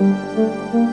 Música